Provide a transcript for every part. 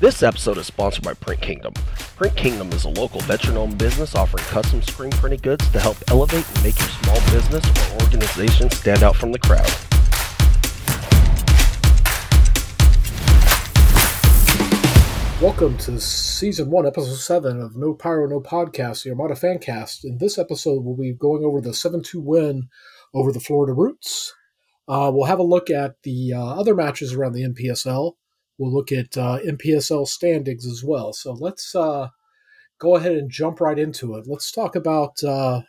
This episode is sponsored by Print Kingdom. Print Kingdom is a local veteran-owned business offering custom screen printed goods to help elevate and make your small business or organization stand out from the crowd. Welcome to season one, episode seven of No Pyro, No Podcast, the Armada Fancast. In this episode, we'll be going over the 7 2 win over the Florida Roots. Uh, we'll have a look at the uh, other matches around the NPSL. We'll look at uh, NPSL standings as well. So let's uh, go ahead and jump right into it. Let's talk about uh,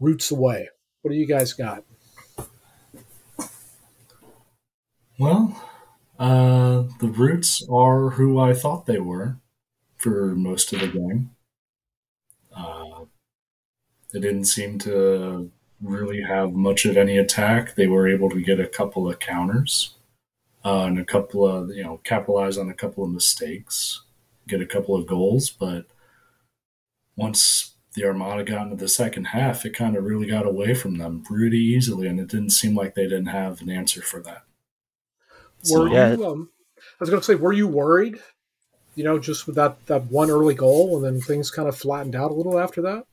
Roots Away. What do you guys got? Well, uh, the Roots are who I thought they were for most of the game. Uh, they didn't seem to really have much of any attack. They were able to get a couple of counters uh, and a couple of, you know, capitalize on a couple of mistakes, get a couple of goals. But once the Armada got into the second half, it kind of really got away from them pretty easily, and it didn't seem like they didn't have an answer for that. Were yeah. you? Um, I was going to say, were you worried? You know, just with that that one early goal, and then things kind of flattened out a little after that.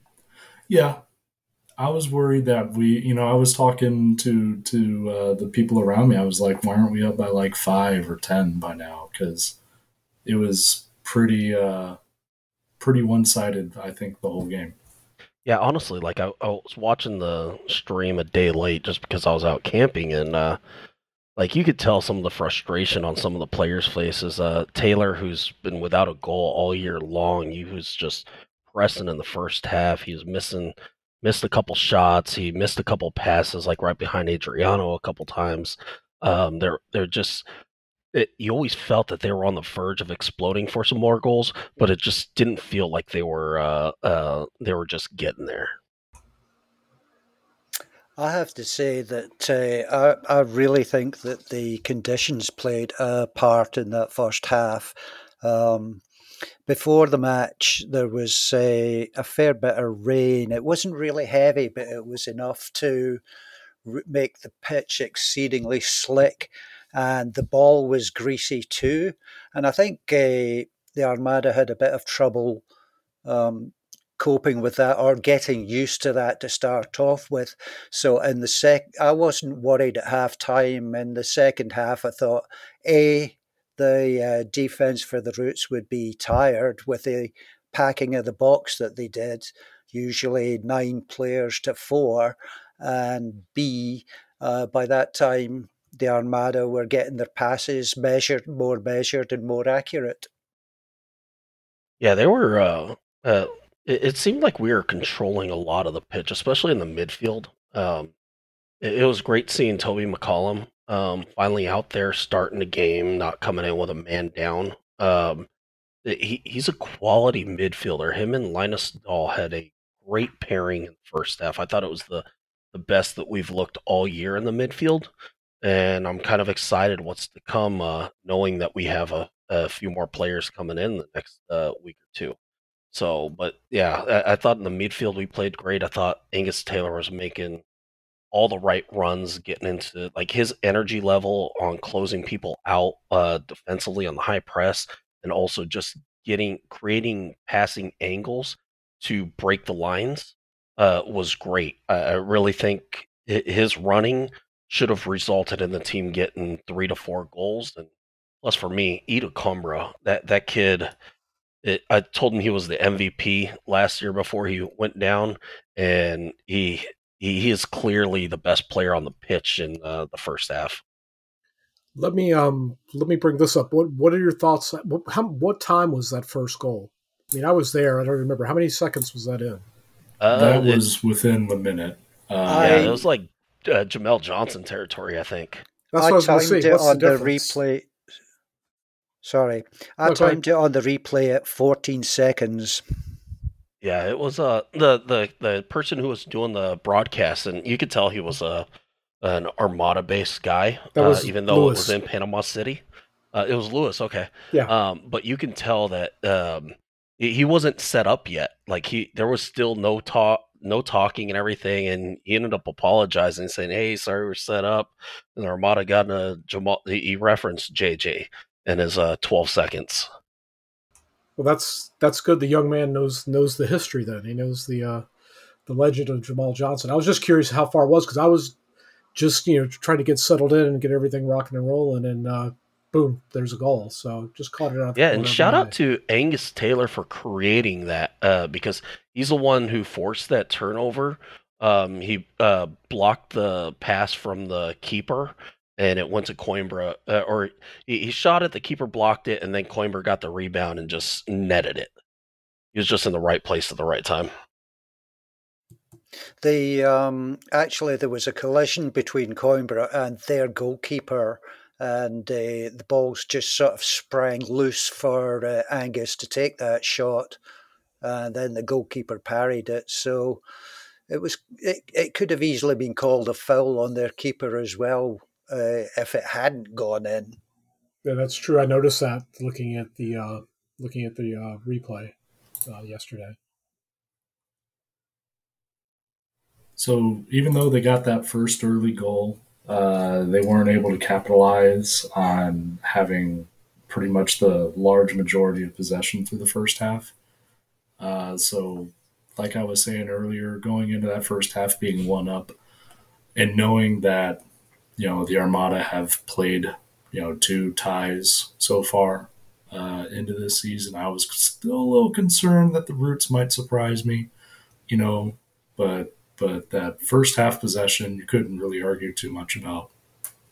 Yeah, I was worried that we, you know, I was talking to to uh, the people around me. I was like, why aren't we up by like five or ten by now? Because it was pretty uh, pretty one sided. I think the whole game. Yeah, honestly, like I, I, was watching the stream a day late just because I was out camping, and uh, like you could tell some of the frustration on some of the players' faces. Uh, Taylor, who's been without a goal all year long, he was just pressing in the first half. He was missing missed a couple shots. He missed a couple passes, like right behind Adriano a couple times. Um, they're they're just. It, you always felt that they were on the verge of exploding for some more goals, but it just didn't feel like they were uh, uh, they were just getting there. I have to say that uh, I, I really think that the conditions played a part in that first half. Um, before the match, there was a, fair bit of rain. It wasn't really heavy, but it was enough to make the pitch exceedingly slick, and the ball was greasy too. And I think uh, the Armada had a bit of trouble um, coping with that or getting used to that to start off with. So in the sec, I wasn't worried at half time. In the second half, I thought, a the uh, defense for the Roots would be tired with the packing of the box that they did, usually nine players to four. And B, uh, by that time, the Armada were getting their passes measured, more measured, and more accurate. Yeah, they were. Uh, uh, it, it, seemed like we were controlling a lot of the pitch, especially in the midfield. Um, it, it was great seeing Toby McCollum um, finally out there starting the game, not coming in with a man down. Um, he, he's a quality midfielder. Him and Linus Dahl had a great pairing in the first half. I thought it was the, the best that we've looked all year in the midfield. And I'm kind of excited what's to come, uh, knowing that we have a, a, few more players coming in the next uh, week or two. So, but yeah, I, I, thought in the midfield we played great. I thought Angus Taylor was making all the right runs, getting into like his energy level on closing people out uh, defensively on the high press, and also just getting creating passing angles to break the lines uh, was great. I, really think his running should have resulted in the team getting three to four goals. And plus, for me, Edu Coimbra, that that kid. It, I told him he was the MVP last year before he went down, and he he, he is clearly the best player on the pitch in uh, the first half. Let me um let me bring this up. What what are your thoughts? What how, what time was that first goal? I mean, I was there. I don't remember how many seconds was that in. Uh, that was it, within the minute. Uh, yeah, it was like uh, Jemal Johnson territory, I think. That's I what I was timed it on the, the, replay. Sorry, I timed it on the replay at 14 seconds. Yeah, it was uh the the the person who was doing the broadcast, and you could tell he was a an Armada based guy, uh, even though Lewis. it was in Panama City. Uh, it was Lewis, okay. Yeah. Um, but you can tell that um, he wasn't set up yet. Like he, there was still no talk, no talking and everything, and he ended up apologizing, saying, "Hey, sorry, we're set up." And Armada got in a Jemal. He referenced JJ, in his uh, 12 seconds. Well, that's that's good. The young man knows knows the history. Then he knows the uh, the legend of Jemal Johnson. I was just curious how far it was because I was just you know trying to get settled in and get everything rocking and rolling, and uh, boom, there's a goal. So just caught it out. Yeah, and shout out to Angus Taylor for creating that uh, because he's the one who forced that turnover. Um, he uh, blocked the pass from the keeper and it went to Coimbra, uh, or he, he, shot it, the keeper blocked it, and then Coimbra got the rebound and just netted it. He was just in the right place at the right time. The um, actually there was a collision between Coimbra and their goalkeeper, and uh, the balls just sort of sprang loose for uh, Angus to take that shot, and then the goalkeeper parried it. So it was it, it could have easily been called a foul on their keeper as well uh, if it hadn't gone in. Yeah, that's true. I noticed that looking at the uh, looking at the uh, replay uh, yesterday. So even though they got that first early goal, uh, they weren't able to capitalize on having pretty much the large majority of possession through the first half. Uh, so, like I was saying earlier, going into that first half being one up and knowing that you know, the Armada have played, you know, two ties so far uh, into this season. I was still a little concerned that the Roots might surprise me, you know, but but that first half possession, you couldn't really argue too much about,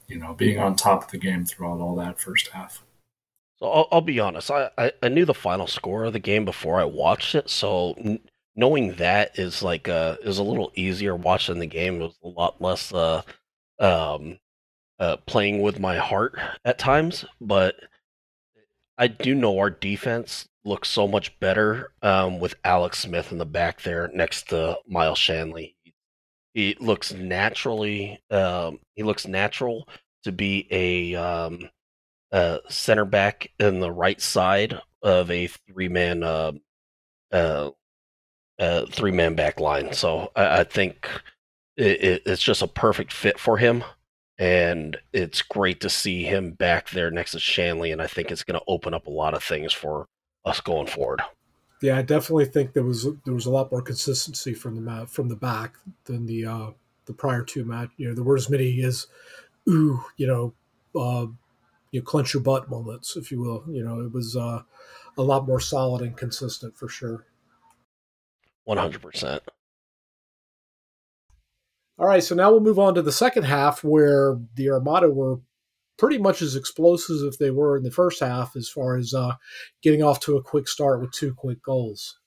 you know, being on top of the game throughout all that first half. So I'll, I'll be honest, I, I, I, knew the final score of the game before I watched it, so knowing that is like uh is a little easier watching the game. It was a lot less uh um, uh, playing with my heart at times, but I do know our defense looks so much better um, with Alex Smith in the back there next to Miles Shanley. He looks naturally, um, he looks natural to be a, um, a center back in the right side of a three man uh, uh, uh, three man back line. So I, I think it, it, it's just a perfect fit for him. And it's great to see him back there next to Shanley. And I think it's going to open up a lot of things for us going forward. Yeah, I definitely think there was there was a lot more consistency from the from the back than the uh, the prior two match. You know, there were as many as ooh, you know, uh, you know, clench your butt moments, if you will. You know, it was uh, a lot more solid and consistent for sure. One hundred percent. All right, so now we'll move on to the second half where the Armada were pretty much as explosive as they were in the first half as far as uh, getting off to a quick start with two quick goals.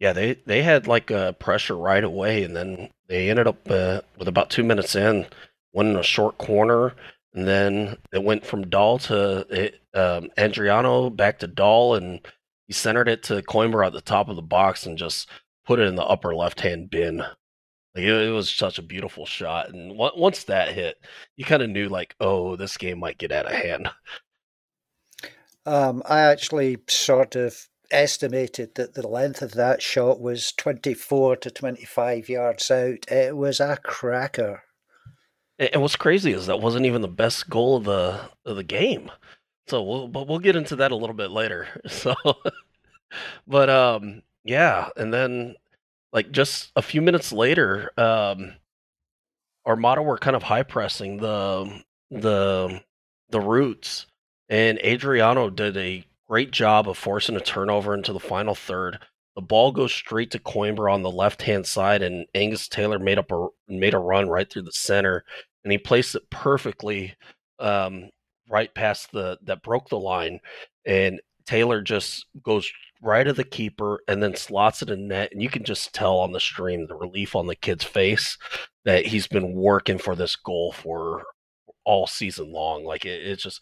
Yeah, they, they had like pressure right away, and then they ended up uh, with about two minutes in, one in a short corner, and then it went from Dahl to um, Adriano back to Dahl, and he centered it to Coimbra at the top of the box and just put it in the upper left hand bin. Like it, it, was such a beautiful shot, and once that hit, you kind of knew like, oh, this game might get out of hand. Um, I actually sort of estimated that the length of that shot was 24 to 25 yards out. It was a cracker. And what's crazy is that wasn't even the best goal of the of the game. So we'll but we'll get into that a little bit later. So, but um, yeah, and then like just a few minutes later, um, Armada were kind of high pressing the the the roots, and Adriano did a great job of forcing a turnover into the final third. The ball goes straight to Coimbra on the left hand side, and Angus Taylor made up a made a run right through the center, and he placed it perfectly um, right past the that broke the line, and Taylor just goes right of the keeper and then slots it in net. And you can just tell on the stream the relief on the kid's face that he's been working for this goal for all season long. Like it, it's just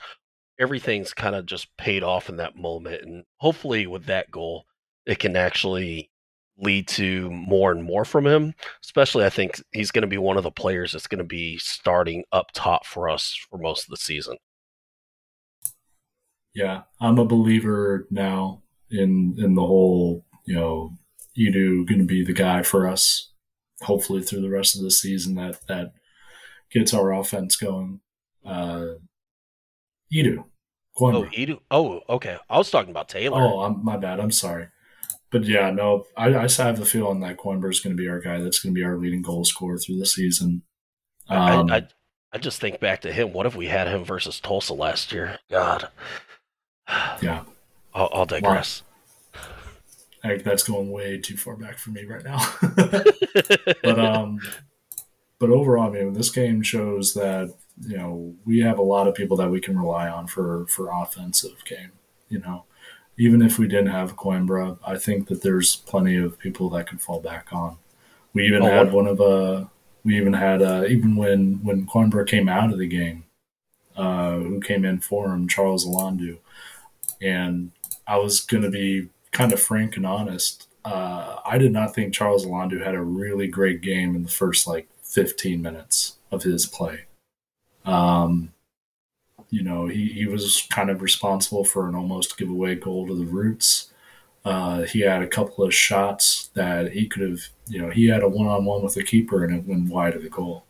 everything's kind of just paid off in that moment. And hopefully, with that goal, it can actually lead to more and more from him. Especially, I think he's going to be one of the players that's going to be starting up top for us for most of the season. Yeah, I'm a believer now in in the whole, you know, Edu going to be the guy for us. Hopefully, through the rest of the season, that that gets our offense going. Uh, Edu, Oh, Edu. Oh, okay. I was talking about Taylor. Oh, I'm, my bad. I'm sorry. But yeah, no, I, I have the feeling that Coimbra is going to be our guy. That's going to be our leading goal scorer through the season. Um, I, I, I just think back to him. What if we had him versus Tulsa last year? God. Yeah. I'll, I'll digress. Well, that's going way too far back for me right now. but um, but overall, I mean, this game shows that you know we have a lot of people that we can rely on for for offensive game. You know, even if we didn't have Coimbra, I think that there's plenty of people that could fall back on. We even oh, had one of uh we even had uh, even when when Coimbra came out of the game, uh, who came in for him, Charles Eloundou, and I was going to be kind of frank and honest. Uh, I did not think Charles Eloundou had a really great game in the first like 15 minutes of his play. Um, you know, he, he was kind of responsible for an almost giveaway goal to the Roots. Uh, he had a couple of shots that he could have, you know, he had a one on one with the keeper and it went wide of the goal.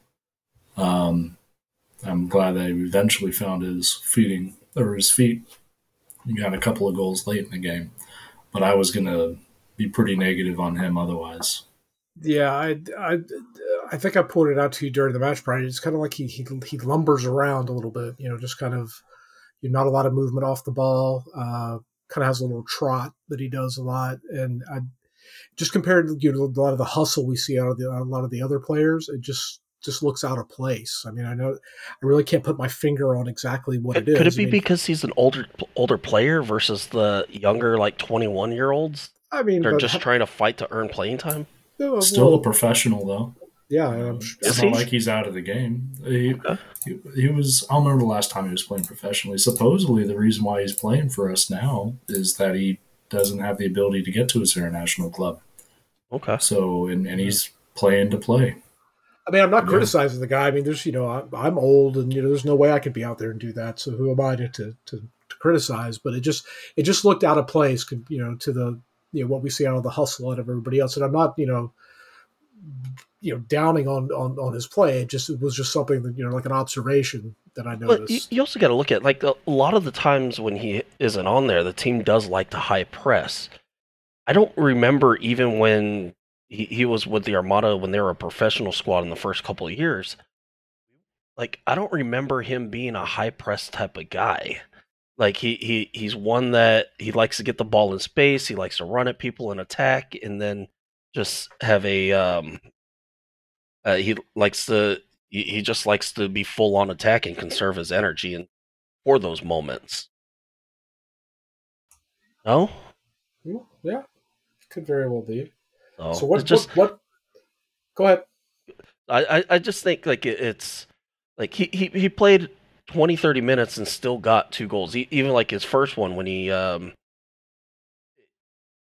Um, I'm glad he eventually found his feeding or his feet. He got a couple of goals late in the game, but I was going to be pretty negative on him otherwise. Yeah, I, I, I think I pointed out to you during the match, Brian. It's kind of like he, he he lumbers around a little bit. You know, just kind of, you know, not a lot of movement off the ball. Uh, kind of has a little trot that he does a lot, and I just compared you know, a lot of the hustle we see out of the, a lot of the other players, it just just looks out of place. I mean, I know I really can't put my finger on exactly what could, it is. Could it be I mean, because he's an older older player versus the younger, like twenty one year olds? I mean, they're just trying to fight to earn playing time. Still well, a professional though. Yeah, I'm it's not like he's out of the game. He, okay. he, he, was. I don't remember the last time he was playing professionally. Supposedly, the reason why he's playing for us now is that he doesn't have the ability to get to his international club. Okay. So, and, and he's playing to play. I mean, I'm not yeah. criticizing the guy. I mean, there's you know, I'm, I'm, old, and you know, there's no way I could be out there and do that. So who am I to, to to, to criticize? But it just it just looked out of place, you know, to the you know what we see out of the hustle out of everybody else. And I'm not you know you know downing on on on his play. It just it was just something that you know like an observation that I noticed. But you, you also got to look at like a lot of the times when he isn't on there, the team does like to high press. I don't remember even when he, he was with the Armada when they were a professional squad in the first couple of years. Like I don't remember him being a high press type of guy. Like he, he he's one that he likes to get the ball in space. He likes to run at people and attack, and then just have a um, uh, he likes to he, he just likes to be full on attack and conserve his energy and for those moments. No? Yeah, could very well be. So, so what, just, what, what? Go ahead. I, I just think like it, it's like he, he, he played 20, 30 minutes and still got two goals. He, even like his first one when he um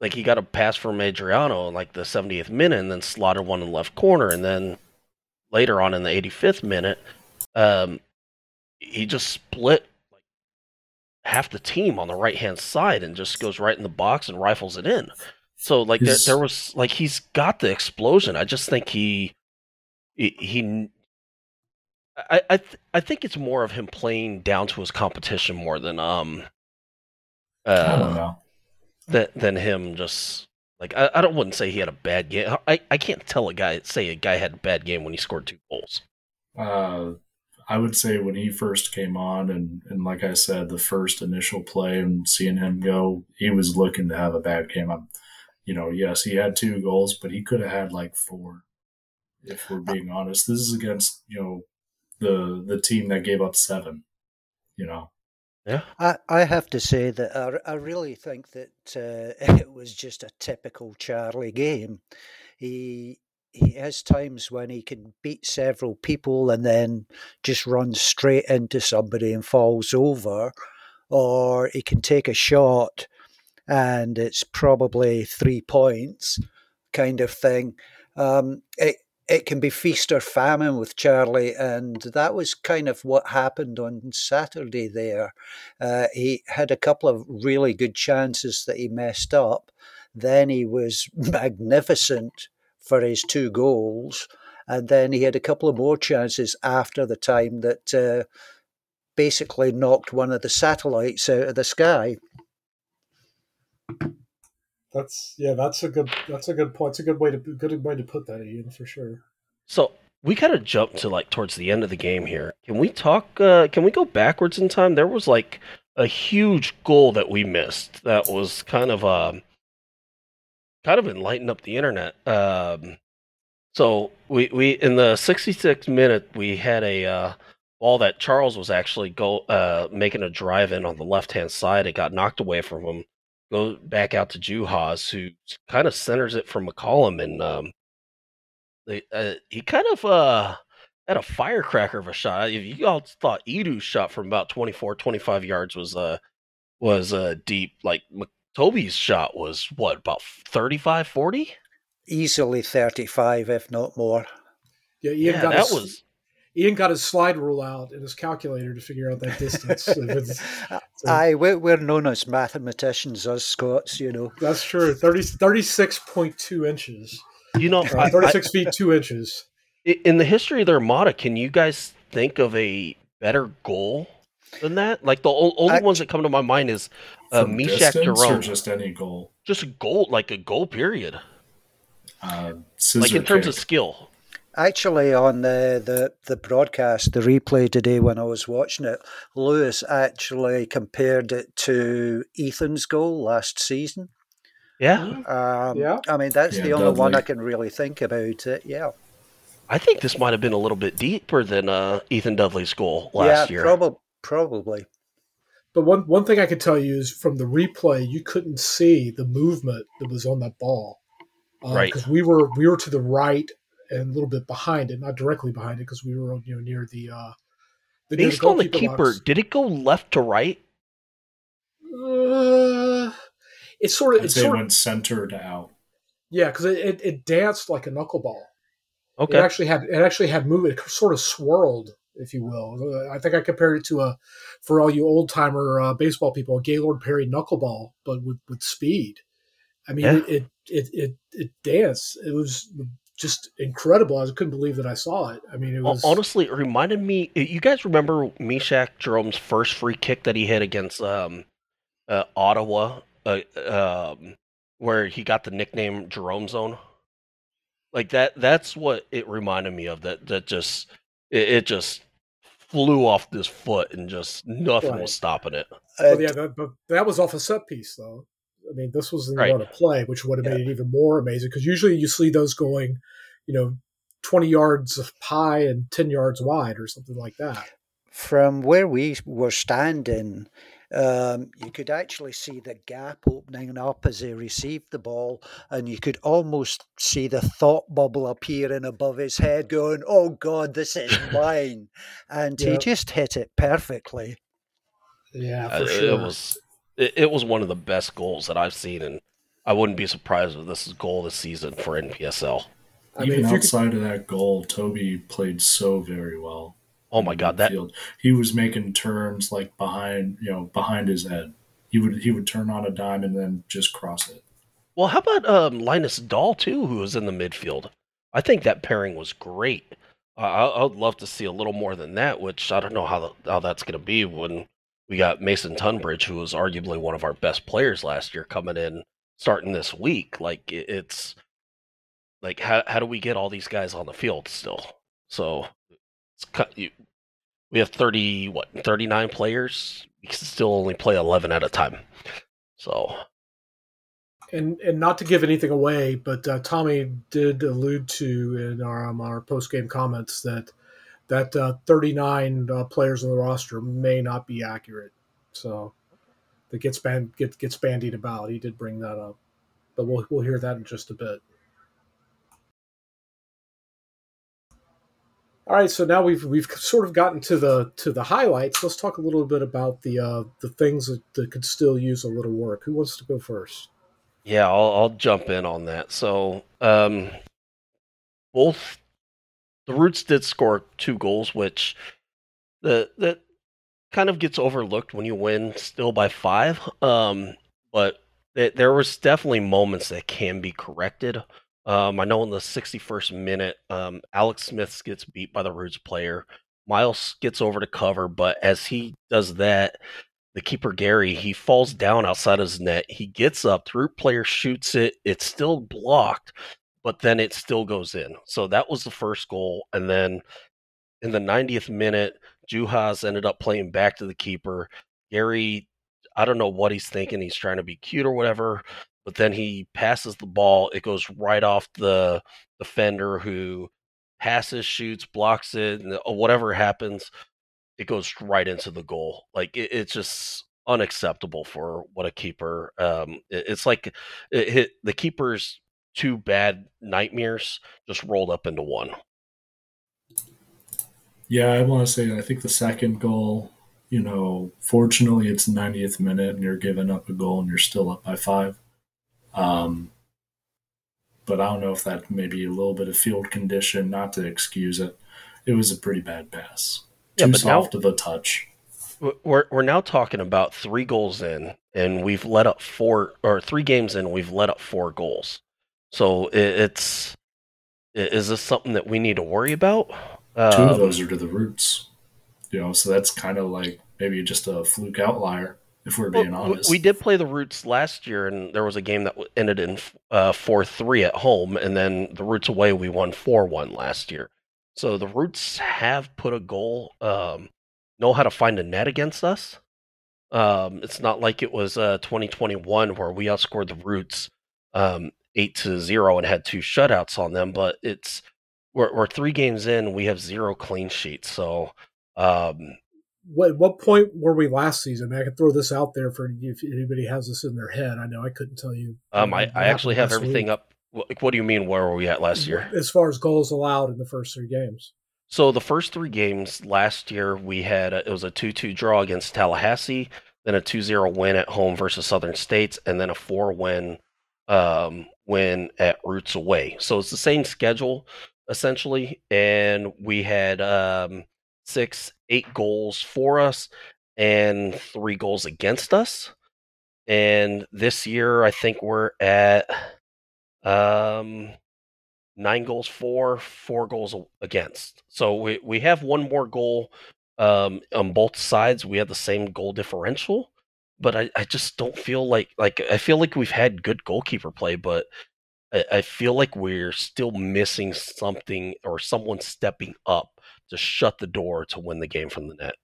like he got a pass from Adriano in like the 70th minute and then slotted one in the left corner and then later on in the 85th minute, um, he just split like half the team on the right hand side and just goes right in the box and rifles it in. So like there, there, was like he's got the explosion. I just think he he, he I I, th- I think it's more of him playing down to his competition more than um uh, I don't know than than him just like I, I don't wouldn't say he had a bad game. I, I can't tell a guy say a guy had a bad game when he scored two goals. Uh, I would say when he first came on, and and like I said, the first initial play and seeing him go, he was looking to have a bad game. I'm, you know, yes, he had two goals, but he could have had like four. If we're being honest, this is against you know the the team that gave up seven. You know, yeah. I, I have to say that I, I really think that uh, it was just a typical Charlie game. He he has times when he can beat several people and then just runs straight into somebody and falls over, or he can take a shot and it's probably three points kind of thing. Um, it, it can be feast or famine with Charlie, and that was kind of what happened on Saturday. There, uh, he had a couple of really good chances that he messed up. Then he was magnificent for his two goals, and then he had a couple of more chances after the time that uh, basically knocked one of the satellites out of the sky. That's yeah, that's a good that's a good point. It's a good way to good way to put that, Ian, for sure. So we kind of jumped to like towards the end of the game here. Can we talk? Uh, can we go backwards in time? There was like a huge goal that we missed. That was kind of um, kind of enlightened up the internet. Um, so we we in the 66th minute we had a uh, ball that Charles was actually go uh, making a drive in on the left hand side. It got knocked away from him. Go back out to Juhas, who kind of centers it from McCollum, and um, they, uh, he kind of uh, had a firecracker of a shot. If you all thought Edu's shot from about 24, 25 yards was uh was uh deep, like Toby's shot was what about 35, 40? Easily 35, if not more. Yeah, Yeah, got that his, was Ian got his slide rule out and his calculator to figure out that distance. If so- Aye, we're, we're known as mathematicians, us Scots, you know. that's true. 30, 36.2 inches. you know Uh, I- I- 36 feet 2 inches. In the history of the Armada, can you guys think of a better goal than that? Like the o- only I- ones that come to my mind is uh, From Mechack distance or just any goal. Just a goal, like a goal period, Uh, like in terms of skill. Actually, on the, the, the broadcast, the replay today when I was watching it, Lewis actually compared it to Ethan's goal last season. Yeah, Um, Yeah. I mean, that's Yeah, the only one I can really think about it. Yeah. I think this might have been a little bit deeper than uh, Ethan Dudley's goal last yeah, year. prob- probably. But one, one thing I could tell you is from the replay, you couldn't see the movement that was on that ball. Right. Because we were we were to the right and a little bit behind it, not directly behind it, because we were you know near the uh, the near Based on the keeper, box. did it go left to right? Uh, it's sort of I'd it's say it sort of went center to out. yeah, because it, it, it danced like a knuckleball. Okay. It actually had it actually had movement. It sort of swirled, if you will. Uh, I think I compared it to a, for all you old timer uh, baseball people, a Gaylord Perry knuckleball, but with, with speed. I mean, Yeah. it, it it it it danced. It was just incredible. I couldn't believe that I saw it. I mean, it was Honestly, it reminded me. You guys remember Mechack Jerome's first free kick that he hit against um, uh, Ottawa, uh, um, where he got the nickname Jerome Zone. Like that. That's what it reminded me of. That that just it, it just flew off this foot and just nothing Right. was stopping it. Well, yeah, that, but that was off a set piece, though. I mean, this was Right. on a play, which would have made it even more amazing because usually you see those going, you know, twenty yards high and ten yards wide or something like that. From where we were standing, um, you could actually see the gap opening up as he received the ball, and you could almost see the thought bubble appearing above his head, going, "Oh God, this is mine!" And he just hit it perfectly. Yeah, Uh, for it- sure. It was it, it was one of the best goals that I've seen, and I wouldn't be surprised if this is goal this season for NPSL. I mean, Even if you outside of that goal, Toby played so very well. Oh my god, that midfield. he was making turns like behind, you know, behind his head. He would he would turn on a dime and then just cross it. Well, how about um, Linus Dahl too, who was in the midfield? I think that pairing was great. Uh, I, I would love to see a little more than that, which I don't know how the, how that's going to be when we got Mason Tunbridge, who was arguably one of our best players last year, coming in starting this week. Like it's like how how do we get all these guys on the field still? So we have thirty what thirty nine players. We can still only play eleven at a time. So and and not to give anything away, but uh, Tommy did allude to in our um, our post game comments that that uh, 39 uh, players on the roster may not be accurate. So that gets band get, gets bandied about. He did bring that up, but we'll we'll hear that in just a bit. All right, so now we've we've sort of gotten to the to the highlights. Let's talk a little bit about the uh, the things that, that could still use a little work. Who wants to go first? Yeah, I'll, I'll jump in on that. So, um, both the Roots did score two goals, which the that kind of gets overlooked when you win still by five. Um, but th- there was definitely moments that can be corrected. Um, I know in the 61st minute, um, Alex Smith gets beat by the Roots player. Miles gets over to cover, but as he does that, the keeper Gary he falls down outside his net. He gets up, the player shoots it. It's still blocked, but then it still goes in. So that was the first goal, and then in the 90th minute, Juhas ended up playing back to the keeper. Gary, I don't know what he's thinking. He's trying to be cute or whatever, but then he passes the ball. It goes right off the defender who passes, shoots, blocks it, and uh, whatever happens, it goes right into the goal. Like it, it's just unacceptable for what a keeper. Um, it, it's like it the keeper's two bad nightmares just rolled up into one. Yeah, I want to say I think the second goal, you know, fortunately it's 90th minute and you're giving up a goal and you're still up by five. Um, but I don't know if that maybe a little bit of field condition, not to excuse it. It was a pretty bad pass. Too yeah, soft now, of a touch. We're we're now talking about three goals in, and we've let up four or three games in. We've let up four goals. So it, it's is this something that we need to worry about? Two of um, those are to the roots. You know, so that's kind of like maybe just a fluke outlier, if we're being well, honest. We did play the roots last year, and there was a game that ended in uh, 4 3 at home, and then the roots away, we won 4 1 last year. So the roots have put a goal, um, know how to find a net against us. Um, it's not like it was uh, 2021 where we outscored the roots um, 8 to 0 and had two shutouts on them, but it's we're, we're three games in. We have zero clean sheets. So, um, what what point were we last season? I can throw this out there for if anybody has this in their head. I know I couldn't tell you. Um, I, I actually have everything week. up. Like, what do you mean? Where were we at last year? As far as goals allowed in the first three games. So the first three games last year, we had a, it was a two-two draw against Tallahassee, then a 2-0 win at home versus Southern States, and then a four win um, win at Roots away. So it's the same schedule essentially, and we had um, six, eight goals for us and three goals against us. And this year, I think we're at um, nine goals for, four goals against. So we, we have one more goal um, on both sides. We have the same goal differential, but I, I just don't feel like like I feel like we've had good goalkeeper play, but I, I feel like we're still missing something or someone stepping up to shut the door to win the game from the net.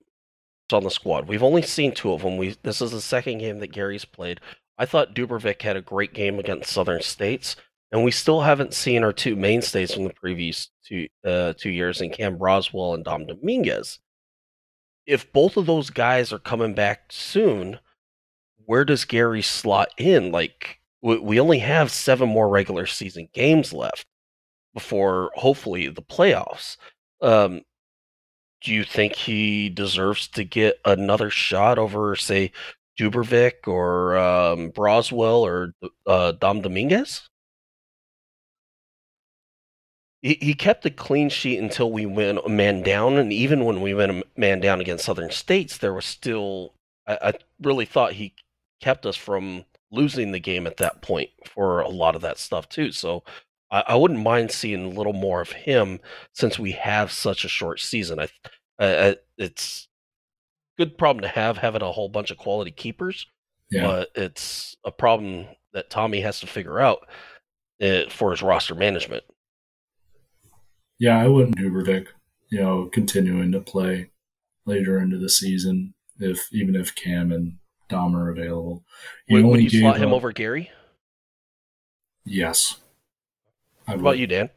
It's on the squad. We've only seen two of them. We this is the second game that Gary's played. I thought Dubrovic had a great game against Southern States, and we still haven't seen our two mainstays from the previous two uh, two years in Cam Roswell and Dom Dominguez. If both of those guys are coming back soon, where does Gary slot in? Like, we only have seven more regular season games left before hopefully the playoffs. Um, do you think he deserves to get another shot over, say, Dubrovic or um, Broswell or uh, Dom Dominguez? He, he kept a clean sheet until we went a man down, and even when we went a man down against Southern States, there was still. I, I really thought he kept us from losing the game at that point for a lot of that stuff too. So I, I wouldn't mind seeing a little more of him since we have such a short season. I, I it's good problem to have having a whole bunch of quality keepers, yeah. but it's a problem that Tommy has to figure out uh, for his roster management. Yeah, I wouldn't do Dubrovic, you know, continuing to play later into the season if even if Cam and Dom are available. Would, would you slot him over Gary? Yes. I what about you, Dan?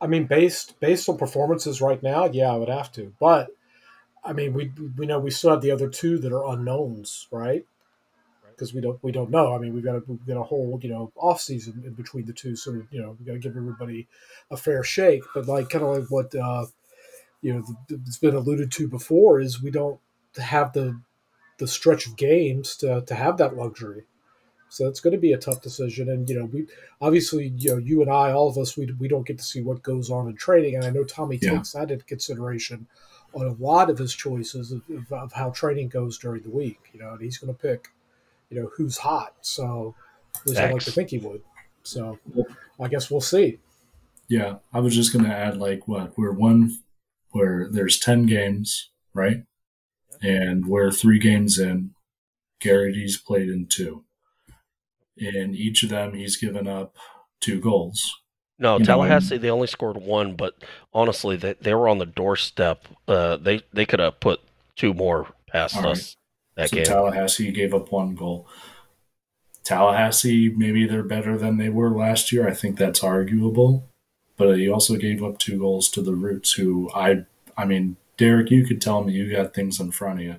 I mean, based based on performances right now, yeah, I would have to. But I mean, we we know we still have the other two that are unknowns, right? Because we don't we don't know. I mean, we've got a we've got a whole you know off season in between the two, so you know we got to give everybody a fair shake. But like kind of like what uh, you know it's been alluded to before is we don't to have the the stretch of games to, to have that luxury. So it's going to be a tough decision. And, you know, we obviously, you know, you and I, all of us, we, we don't get to see what goes on in training. And I know Tommy yeah. takes that into consideration on a lot of his choices of, of, of, how training goes during the week, you know, and he's going to pick, you know, who's hot. So at least I like to think he would. So I guess we'll see. Yeah, I was just going to add like what we're one where there's ten games, right? And we're three games in. Garrity's played in two. In each of them, he's given up two goals. No, You know, Tallahassee they only scored one, but honestly, they they were on the doorstep. Uh, they they could have put two more past All right. us that so game. Tallahassee gave up one goal. Tallahassee, maybe they're better than they were last year. I think that's arguable. But he also gave up two goals to the Roots, who I, I mean, Derek, you could tell me you got things in front of you.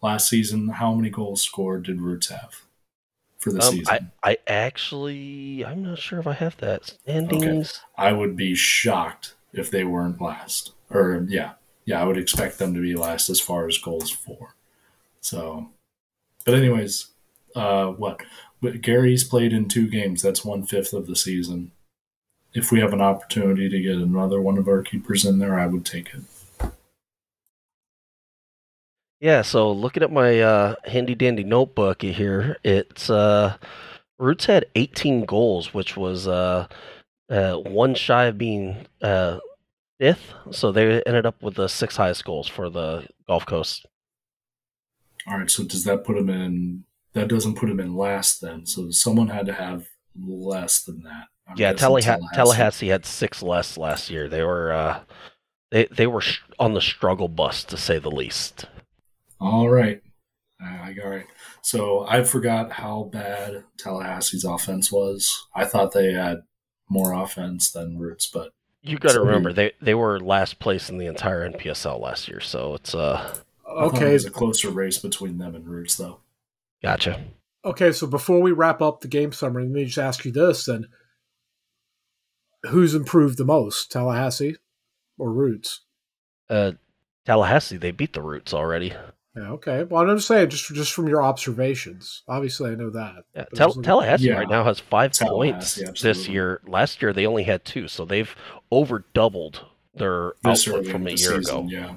Last season, how many goals scored did Roots have for the um, season? I I actually I'm not sure if I have that standings. I would be shocked if they weren't last. Or yeah, yeah, I would expect them to be last as far as goals for. So, but anyways, uh, what? But Gary's played in two games. That's one fifth of the season. If we have an opportunity to get another one of our keepers in there, I would take it. Yeah, so looking at my uh, handy dandy notebook here, it's uh, Roots had 18 goals, which was uh, uh, one shy of being uh, fifth. So they ended up with the six highest goals for the Gulf Coast. All right. So does that put them in? That doesn't put them in last then. So someone had to have less than that. I'm yeah, guessing Tallaha- Tallahassee had six less last year. They were uh, they they were sh- on the struggle bus to say the least. All right. I got all right. So I forgot how bad Tallahassee's offense was. I thought they had more offense than Roots, but You got to remember they they were last place in the entire NPSL last year, so it's uh I thought it Okay, was a closer race between them and Roots, though. gotcha. okay. So before we wrap up the game summary, let me just ask you this: then, who's improved the most, Tallahassee or Roots? Uh, Tallahassee they beat the Roots already. Yeah, okay. Well, I'm just saying, just just from your observations. Obviously, I know that. Yeah, But Tal- it's like- Tallahassee Yeah. right now has five Tallahassee, points this year. Last year they only had two, so they've over doubled their This output from a the year season, ago. Yeah.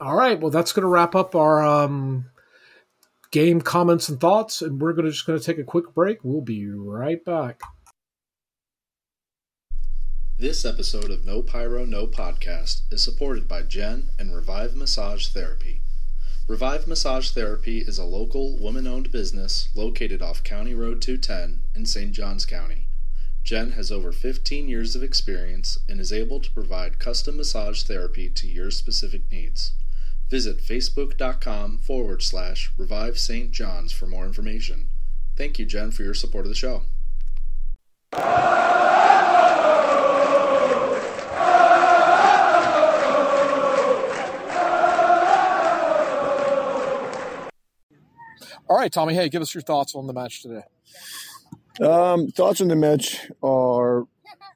All right. Well, that's going to wrap up our um, game comments and thoughts, and we're going to just going to take a quick break. We'll be right back. This episode of No Pyro No Podcast is supported by Jen and Revive Massage Therapy. Revive Massage Therapy is a local woman owned business located off County Road 210 in St. Johns County. Jen has over 15 years of experience and is able to provide custom massage therapy to your specific needs. Visit facebook.com forward slash revive St. John's for more information. Thank you, Jen, for your support of the show. All right, Tommy. Hey, give us your thoughts on the match today. Um, thoughts on the match are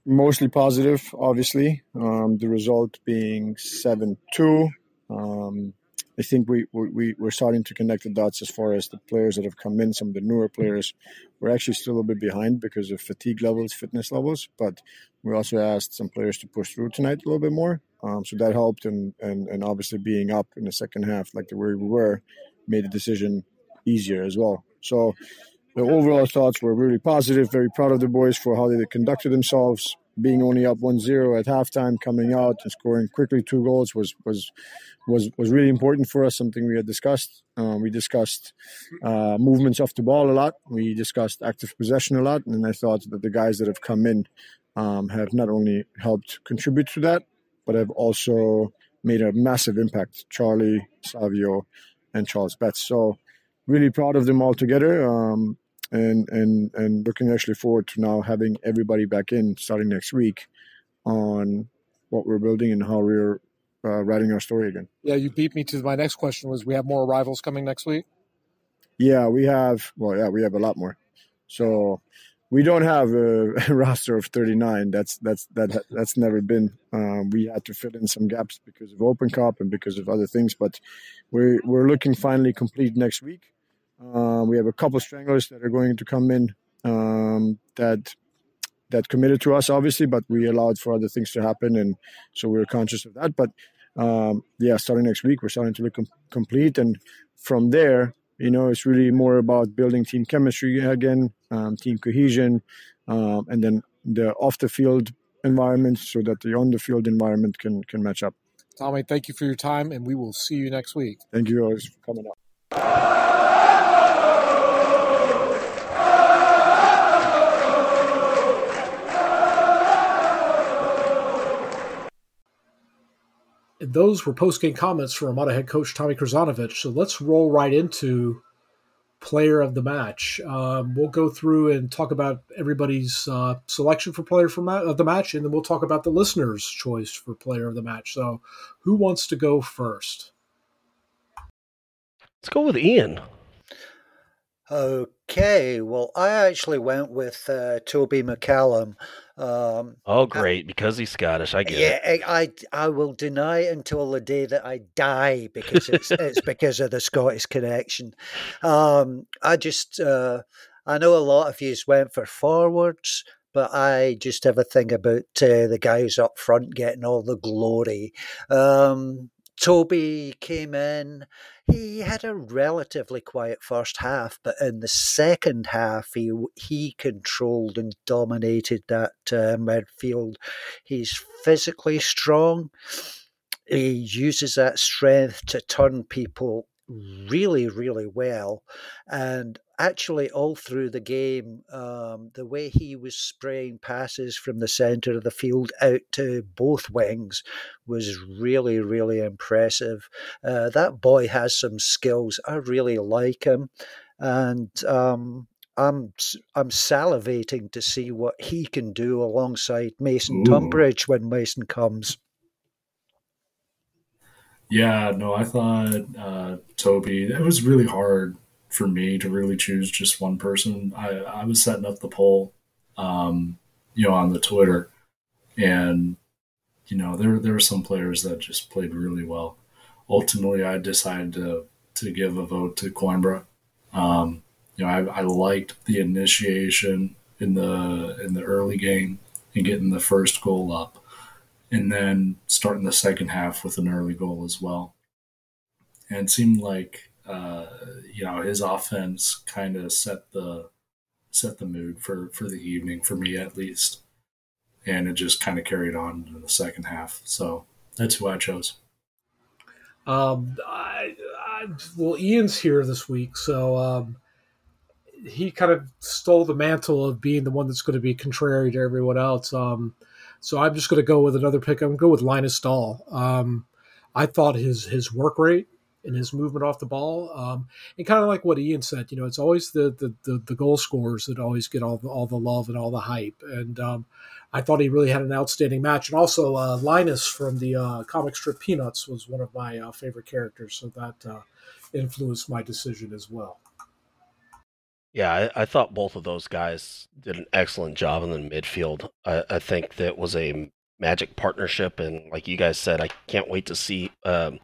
mostly positive, obviously. Um, the result being 7 2. Um, I think we, we, we're starting to connect the dots as far as the players that have come in, some of the newer players. We're actually still a bit behind because of fatigue levels, fitness levels, but we also asked some players to push through tonight a little bit more. Um, so that helped, and, and, and obviously being up in the second half, like the way we were, made the decision easier as well. So the overall thoughts were really positive. Very proud of the boys for how they conducted themselves. Being only up 1-0 at halftime, coming out and scoring quickly two goals was was was was really important for us. Something we had discussed. Um, we discussed uh, movements off the ball a lot. We discussed active possession a lot, and I thought that the guys that have come in um, have not only helped contribute to that, but have also made a massive impact. Charlie, Savio, and Charles Betts. So really proud of them all together. Um, and and and looking actually forward to now having everybody back in starting next week on what we're building and how we're uh, writing our story again. Yeah, you beat me to my next question. Was we have more arrivals coming next week? Yeah, we have. Well, yeah, we have a lot more. So we don't have a, roster of 39. That's that's that that's never been. Um, we had to fill in some gaps because of Open Cup and because of other things, but we're we're looking finally complete next week. Um, we have a couple stranglers that are going to come in um, that that committed to us, obviously, but we allowed for other things to happen, and so we're conscious of that. But um, yeah, starting next week, we're starting to look com- complete, and from there, you know, it's really more about building team chemistry again, um, team cohesion, um, and then the off the field environment, so that the on the field environment can can match up. Tommy, thank you for your time, and we will see you next week. Thank you always for coming up. Those were post game comments from Armada head coach Tommy Krzanovich. So let's roll right into player of the match. Um, we'll go through and talk about everybody's uh, selection for player for ma- of the match, and then we'll talk about the listeners' choice for player of the match. So, who wants to go first? Let's go with Ian. Okay, well, I actually went with uh, Toby McCallum. Um, oh, great! Because he's Scottish, I get yeah, it. I, I I will deny it until the day that I die because it's it's because of the Scottish connection. Um, I just uh, I know a lot of you went for forwards, but I just have a thing about uh, the guys up front getting all the glory. Um, Toby came in. He had a relatively quiet first half, but in the second half, he he controlled and dominated that uh, midfield. He's physically strong. He uses that strength to turn people really, really well. And actually, all through the game, um, the way he was spraying passes from the centre of the field out to both wings was really, really impressive. Uh, that boy has some skills. I really like him. And um, I'm I'm salivating to see what he can do alongside Mason Ooh. Tunbridge when Mason comes. Yeah, no, I thought uh, Toby. It was really hard for me to really choose just one person. I, I was setting up the poll, um, you know, on the Twitter, and you know there there were some players that just played really well. Ultimately, I decided to to give a vote to Coimbra. Um, you know, I, I liked the initiation in the in the early game and getting the first goal up and then starting the second half with an early goal as well. And it seemed like uh, you know his offense kind of set the set the mood for for the evening for me at least, and it just kind of carried on in the second half. So that's who I chose. Um, I, I, well, Ian's here this week, so um, he kind of stole the mantle of being the one that's going to be contrary to everyone else. Um, so I'm just going to go with another pick. I'm going to go with Linus Dahl. Um, I thought his his work rate and his movement off the ball, um, and kind of like what Ian said, you know, it's always the the, the, the goal scorers that always get all the, all the love and all the hype. And um, I thought he really had an outstanding match. And also uh, Linus from the uh, comic strip Peanuts was one of my uh, favorite characters, so that uh, influenced my decision as well. Yeah, I, I, thought both of those guys did an excellent job in the midfield. I, I, think that was a magic partnership, and like you guys said, I can't wait to see um,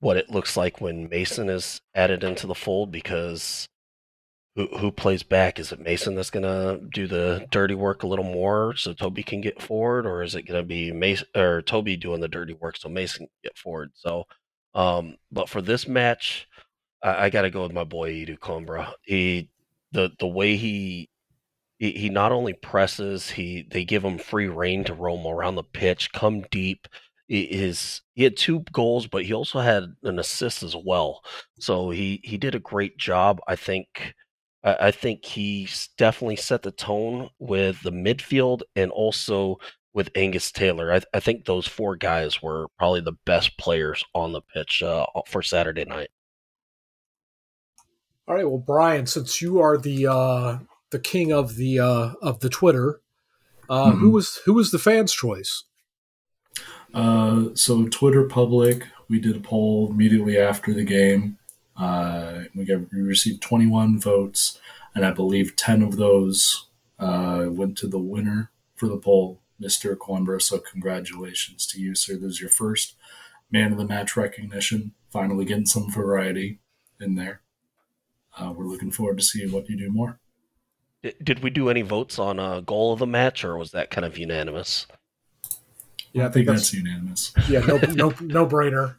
what it looks like when Mason is added into the fold. Because who who plays back? Is it Mason that's gonna do the dirty work a little more so Toby can get forward, or is it gonna be Mason or Toby doing the dirty work so Mason can get forward? So, um, but for this match. I, I got to go with my boy Edu. He the the way he, he he not only presses, he they give him free rein to roam around the pitch, come deep. His he had two goals, but he also had an assist as well. So he he did a great job. I think I, I think he definitely set the tone with the midfield and also with Angus Taylor. I, I, think those four guys were probably the best players on the pitch uh, for Saturday night. All right, well, Brian, since you are the uh, the king of the uh, of the Twitter, uh, mm-hmm. who was who was the fans' choice? Uh, so Twitter public, we did a poll immediately after the game. Uh, we got we received 21 votes, and I believe 10 of those uh, went to the winner for the poll, Mr. Coimbra. So congratulations to you, sir. This is your first man of the match recognition. Finally getting some variety in there uh, we're looking forward to seeing what you do more. Did we do any votes on a goal of the match, or was that kind of unanimous? Yeah, I think, that's, that's, unanimous. Yeah, no, no, no brainer.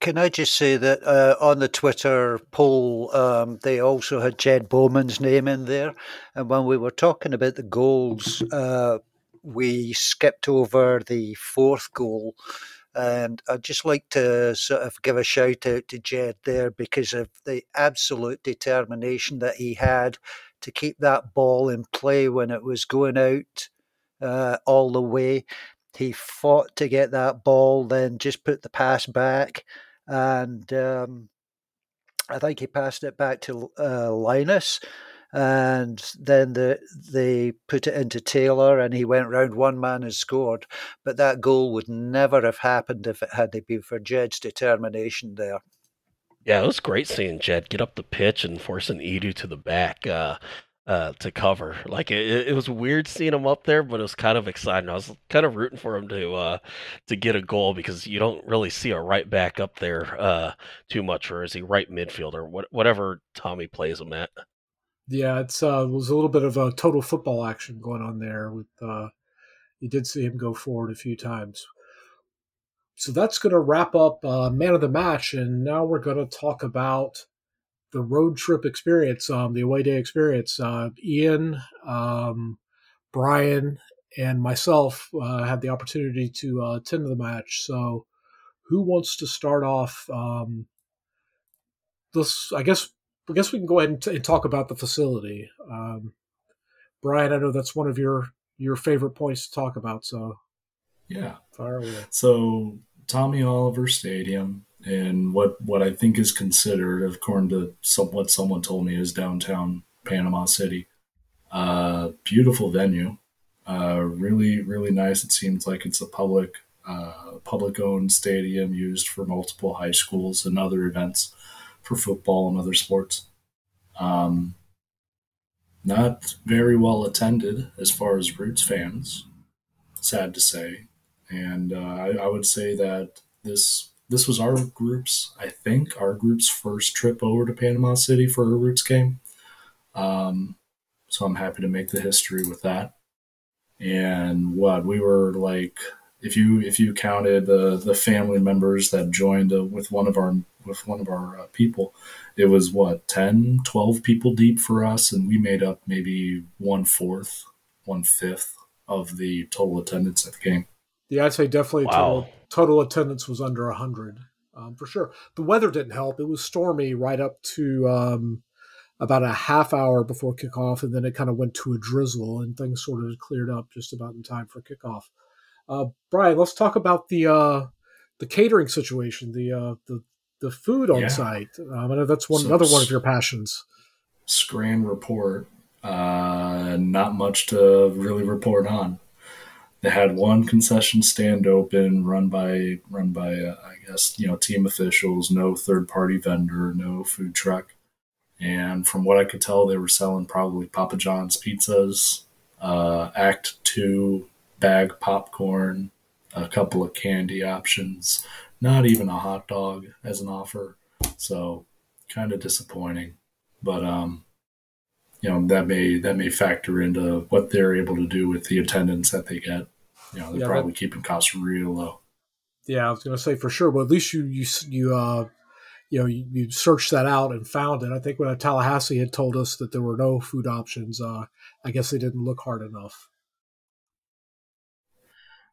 Can I just say that uh, on the Twitter poll, um, they also had Jed Bowman's name in there. And when we were talking about the goals, uh, we skipped over the fourth goal. And I'd just like to sort of give a shout out to Jed there because of the absolute determination that he had to keep that ball in play when it was going out uh, all the way. He fought to get that ball, then just put the pass back. And um, I think he passed it back to uh, Linus and then the, they put it into Taylor, and he went round one man and scored. But that goal would never have happened if it hadn't been for Jed's determination there. Yeah, it was great seeing Jed get up the pitch and forcing Edu to the back uh, uh, to cover. Like it, it was weird seeing him up there, but it was kind of exciting. I was kind of rooting for him to uh, to get a goal because you don't really see a right back up there uh, too much, or is he right midfielder? What, whatever Tommy plays him at. Yeah, uh, was a little bit of a total football action going on there. With uh, you did see him go forward a few times. So that's going to wrap up uh, man of the match, and now we're going to talk about the road trip experience, um, the away day experience. Uh, Ian, um, Brian, and myself uh, had the opportunity to uh, attend the match. So, who wants to start off? Um, this, I guess, I guess we can go ahead and, t- and talk about the facility. Um, Brian, I know that's one of your your favorite points to talk about. So, yeah, fire away. So, Tommy Oliver Stadium, and what what I think is considered, according to some, what someone told me, is downtown Panama City. Uh, beautiful venue, uh, really really nice. It seems like it's a public uh, public owned stadium used for multiple high schools and other events for football and other sports. Um, not very well attended as far as Roots fans, sad to say. And uh, I, I, would say that this this was our group's, I think, our group's first trip over to Panama City for a Roots game. Um, so I'm happy to make the history with that. And what we were like if you if you counted the the family members that joined uh, with one of our with one of our uh, people. It was what 10 12 people deep for us and we made up maybe one fourth one fifth of the total attendance at the game. Yeah i'd say definitely wow. total, total attendance was under 100 um, for sure. The weather didn't help. It was stormy right up to um, about a half hour before kickoff and then it kind of went to a drizzle and things sort of cleared up just about in time for kickoff. Uh, Brian, let's talk about the uh, the catering situation, the uh, the the food on yeah. site. Um, I know that's one so, another one of your passions. Scran report. Uh, not much to really report on. They had one concession stand open, run by run by uh, I guess you know team officials. No third party vendor, no food truck. And from what I could tell, they were selling probably Papa John's pizzas. Uh, Act Two bag popcorn, a couple of candy options, not even a hot dog as an offer. So kind of disappointing. But um, you know, that may that may factor into what they're able to do with the attendance that they get. You know, they're yeah, probably keeping costs real low. Yeah, I was going to say for sure, but at least you you you uh you know you, you, searched that out and found it. I think when Tallahassee had told us that there were no food options, uh, I guess they didn't look hard enough.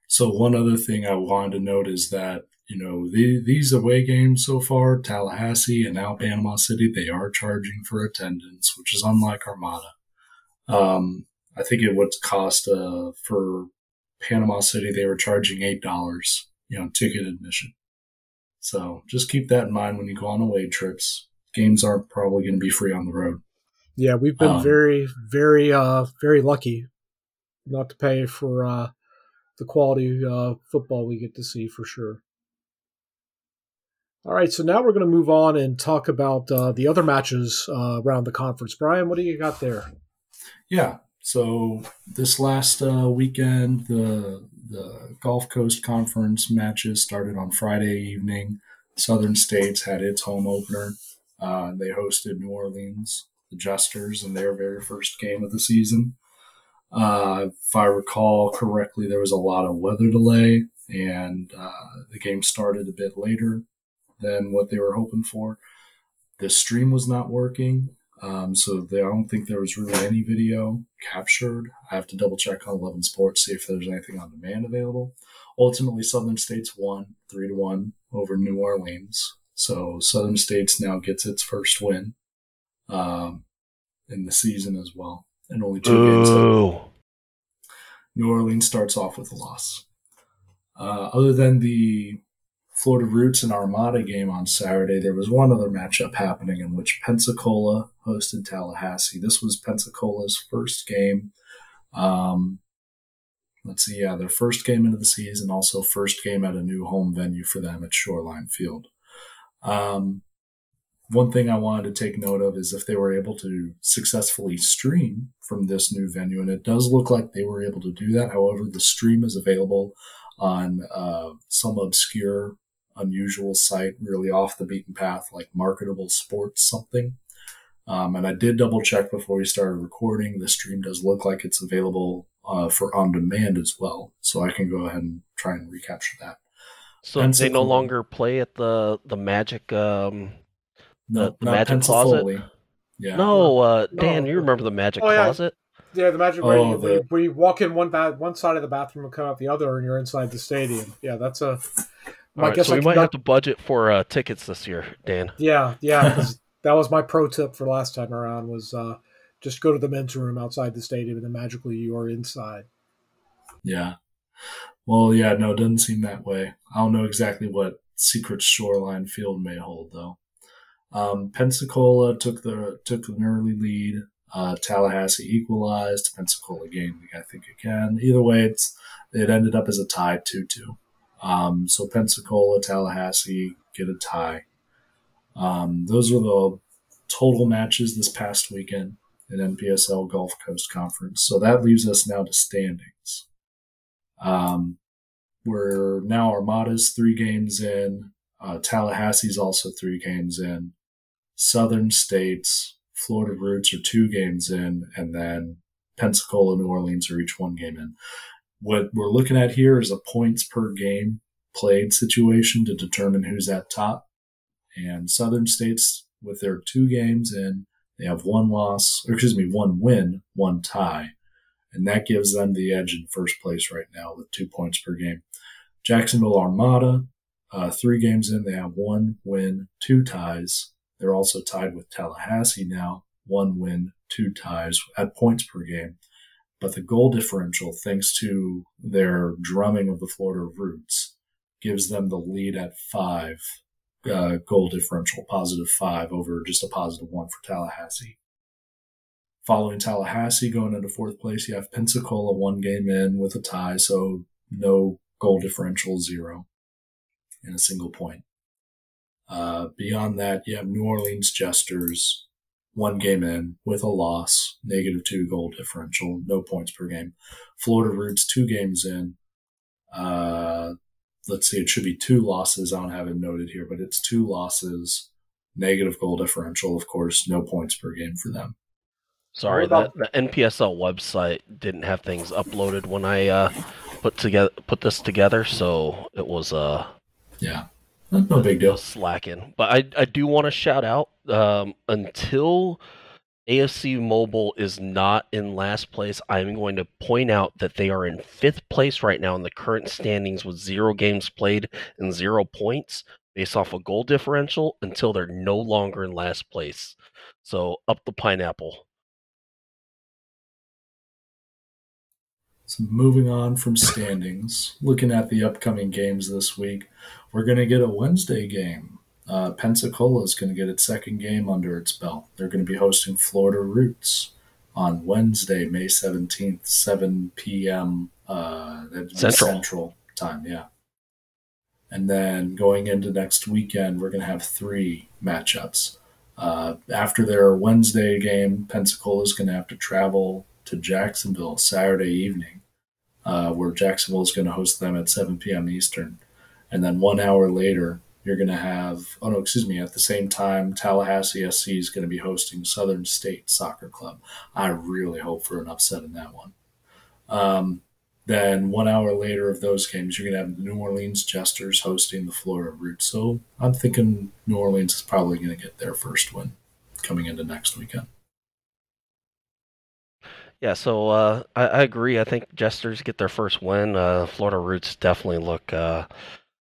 So one other thing I wanted to note is that you know the, these away games so far, Tallahassee and now Panama City, they are charging for attendance, which is unlike Armada. Um, I think it would cost uh, for Panama City they were charging eight dollars, you know, ticket admission. So just keep that in mind when you go on away trips. Games aren't probably going to be free on the road. Yeah, we've been um, very, very, uh, very lucky not to pay for uh, the quality uh, football we get to see for sure. All right, so now we're going to move on and talk about uh, the other matches uh, around the conference. Brian, what do you got there? Yeah, so this last uh, weekend, the the Gulf Coast Conference matches started on Friday evening. Southern States had its home opener. Uh, they hosted New Orleans, the Jesters, in their very first game of the season. Uh, if I recall correctly, there was a lot of weather delay, and uh, the game started a bit later than what they were hoping for. The stream was not working. Um, so they, I don't think there was really any video captured. I have to double check on 11 Sports, see if there's anything on demand available. Ultimately, Southern States won 3 to 1 over New Orleans. So Southern States now gets its first win um, in the season as well. And only two games. Ooh. New Orleans starts off with a loss. Uh, other than the Florida Roots and Armada game on Saturday, there was one other matchup happening in which Pensacola hosted Tallahassee. This was Pensacola's first game. Um, let's see, yeah, their first game into the season, also first game at a new home venue for them at Shoreline Field. Um, one thing I wanted to take note of is if they were able to successfully stream from this new venue, and it does look like they were able to do that. However, the stream is available on uh, some obscure, unusual site, really off the beaten path, like Marketable Sports something. Um, and I did double check before we started recording. The stream does look like it's available uh, for on demand as well, so I can go ahead and try and recapture that. So they no longer play at the the Magic. Um, No, The- the not Magic Closet? Pensafoley. Yeah. no, uh, Dan, No. you remember the Magic Oh, yeah. Closet? Yeah, the Magic Oh, where, you, the- where you walk in one ba- one side of the bathroom and come out the other, and you're inside the stadium. Yeah, that's a. All I right, guess so I we might not- have to budget for uh, tickets this year, Dan. Yeah, yeah. that was my pro tip for last time around. Was uh, just go to the men's room outside the stadium, and then magically you are inside. Yeah. Well, yeah, no, it doesn't seem that way. I don't know exactly what secret shoreline field may hold, though. Um, Pensacola took the took an early lead. Uh, Tallahassee equalized. Pensacola gained, I think, again. Either way, it's it ended up as a tie, two-two. Um, so Pensacola, Tallahassee get a tie. Um, those were the total matches this past weekend in NPSL Gulf Coast Conference. So that leaves us now to standings. Um, we're now Armada's three games in. Uh, Tallahassee's also three games in. Southern States, Florida Roots are two games in, and then Pensacola, New Orleans are each one game in. What we're looking at here is a points per game played situation to determine who's at top. And Southern States, with their two games in, they have one loss, or excuse me, one win, one tie and that gives them the edge in first place right now with two points per game. Jacksonville Armada, uh, three games in, they have one win, two ties. They're also tied with Tallahassee now, one win, two ties at points per game. But the goal differential, thanks to their drumming of the Florida Roots, gives them the lead at five uh, goal differential, positive five over just a positive one for Tallahassee. Following Tallahassee going into fourth place, you have Pensacola one game in with a tie, so no goal differential, zero, and a single point. Uh, beyond that, you have New Orleans Jesters one game in with a loss, negative two goal differential, no points per game. Florida Roots two games in. Uh, let's see, it should be two losses. I don't have it noted here, but it's two losses, negative goal differential, of course, no points per game for them. Sorry, What that the NPSL website didn't have things uploaded when I uh, put together put this together, so it was uh Yeah, that's no big deal. slacking. But I I do want to shout out um, until AFC Mobile is not in last place. I'm going to point out that they are in fifth place right now in the current standings with zero games played and zero points based off a goal differential until they're no longer in last place. So up the pineapple. So moving on from standings, looking at the upcoming games this week, we're going to get a Wednesday game. Uh, Pensacola is going to get its second game under its belt. They're going to be hosting Florida Roots on Wednesday, May 17th, 7 p.m. Uh, Central. Central time, yeah. And then going into next weekend, we're going to have three matchups. Uh, after their Wednesday game, Pensacola is going to have to travel to Jacksonville Saturday evening, uh, where Jacksonville is going to host them at 7 p.m. Eastern. And then one hour later, you're going to have, oh no, excuse me, at the same time, Tallahassee SC is going to be hosting Southern State Soccer Club. I really hope for an upset in that one. Um, then one hour later of those games, you're going to have the New Orleans Jesters hosting the Florida Roots. So I'm thinking New Orleans is probably going to get their first win coming into next weekend. Yeah, so uh, I, I agree. I think Jesters get their first win. Uh, Florida Roots definitely look uh,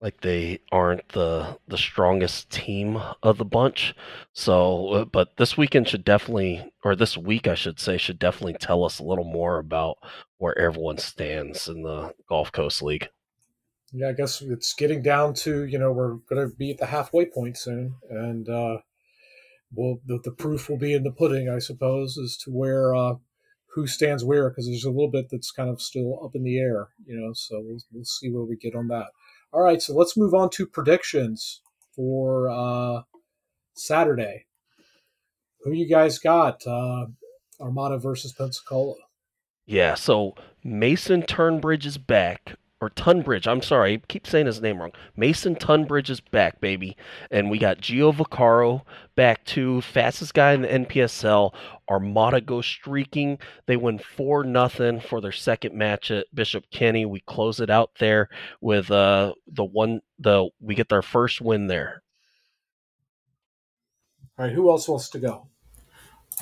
like they aren't the the strongest team of the bunch. So, uh, but this weekend should definitely, or this week I should say, should definitely tell us a little more about where everyone stands in the Gulf Coast League. Yeah, I guess it's getting down to you know we're going to be at the halfway point soon, and uh, well, the, the proof will be in the pudding, I suppose, as to where uh, who stands where, because there's a little bit that's kind of still up in the air, you know. So we'll, we'll see where we get on that. All right, so let's move on to predictions for uh, Saturday. Who you guys got? Uh, Armada versus Pensacola. Yeah, so Mason Turnbridge is back, or Tunbridge. I'm sorry, I keep saying his name wrong. Mason Tunbridge is back, baby, and we got Gio Vaccaro back too, fastest guy in the NPSL. Armada goes streaking. They win four nothing for their second match at Bishop Kenny. We close it out there with uh the one the we get their first win there. All right, who else wants to go?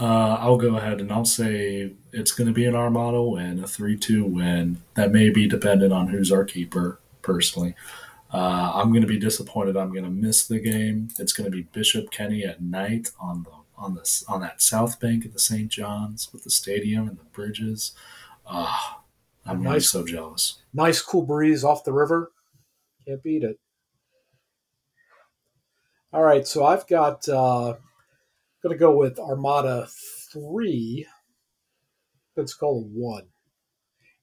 Uh, I'll go ahead and I'll say it's going to be an Armada win, a 3 2 win. That may be dependent on who's our keeper, personally. Uh, I'm going to be disappointed. I'm going to miss the game. It's going to be Bishop Kenny at night on the on the on that south bank of the St. John's with the stadium and the bridges. Ah, I'm nice, really so jealous. Nice cool breeze off the river. Can't beat it. All right, so I've got uh, going to go with Armada three. Pensacola one.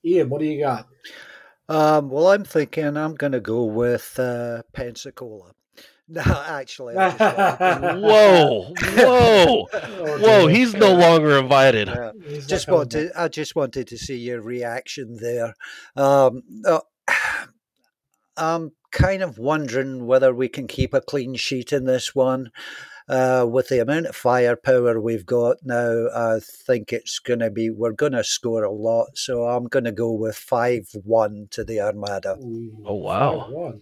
Ian, what do you got? Um, well, I'm thinking I'm going to go with uh, Pensacola. No, actually. whoa, whoa, whoa! He's no longer invited. Yeah. Just wanted, I just wanted to see your reaction there. Um, uh, I'm kind of wondering whether we can keep a clean sheet in this one. Uh, with the amount of firepower we've got now, I think it's going to be, we're going to score a lot. So I'm going to go with 5 1 to the Armada. Ooh, oh, wow.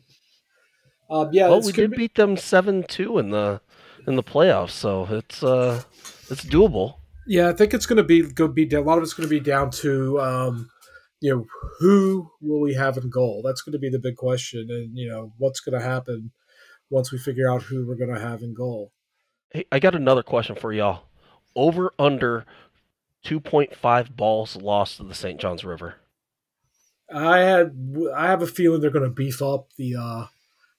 Um, yeah, well, we did be... beat them 7 2 in the in the playoffs. So it's, uh, it's doable. Yeah, I think it's going to be, go be a lot of it's going to be down to, um, you know, who will we have in goal? That's going to be the big question. And, you know, what's going to happen once we figure out who we're going to have in goal. Hey, I got another question for y'all. Over under 2.5 balls lost to the St. Johns River. I had I have a feeling they're going to beef up the uh,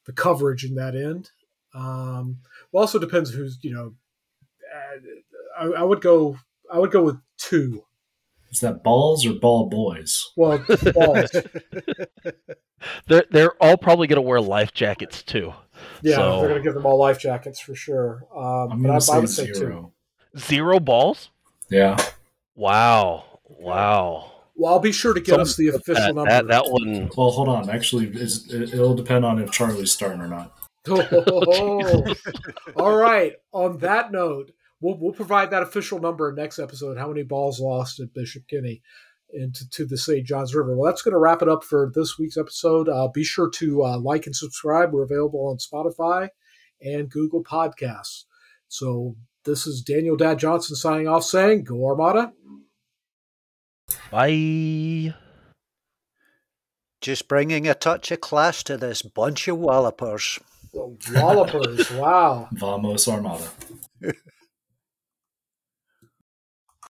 the coverage in that end. Um, well, also depends who's you know. I, I would go I would go with two. Is that balls or ball boys? Well, balls. they're they're all probably going to wear life jackets too. Yeah, so, they're going to give them all life jackets for sure. Um, I'm but I, I would say zero. two. Zero balls? Yeah. Wow. Wow. Well, I'll be sure to get Some, us the official that, number. That, that one. Well, hold on. Actually, it'll depend on if Charlie's starting or not. oh, all right. On that note, we'll we'll provide that official number next episode. How many balls lost at Bishop Kenny? Into to the St. Johns River. Well, that's going to wrap it up for this week's episode. Uh, be sure to uh, like and subscribe. We're available on Spotify and Google Podcasts. So this is Daniel Dad Johnson signing off, saying, "Go Armada." Bye. Just bringing a touch of class to this bunch of wallopers. Wallopers! wow. Vamos Armada.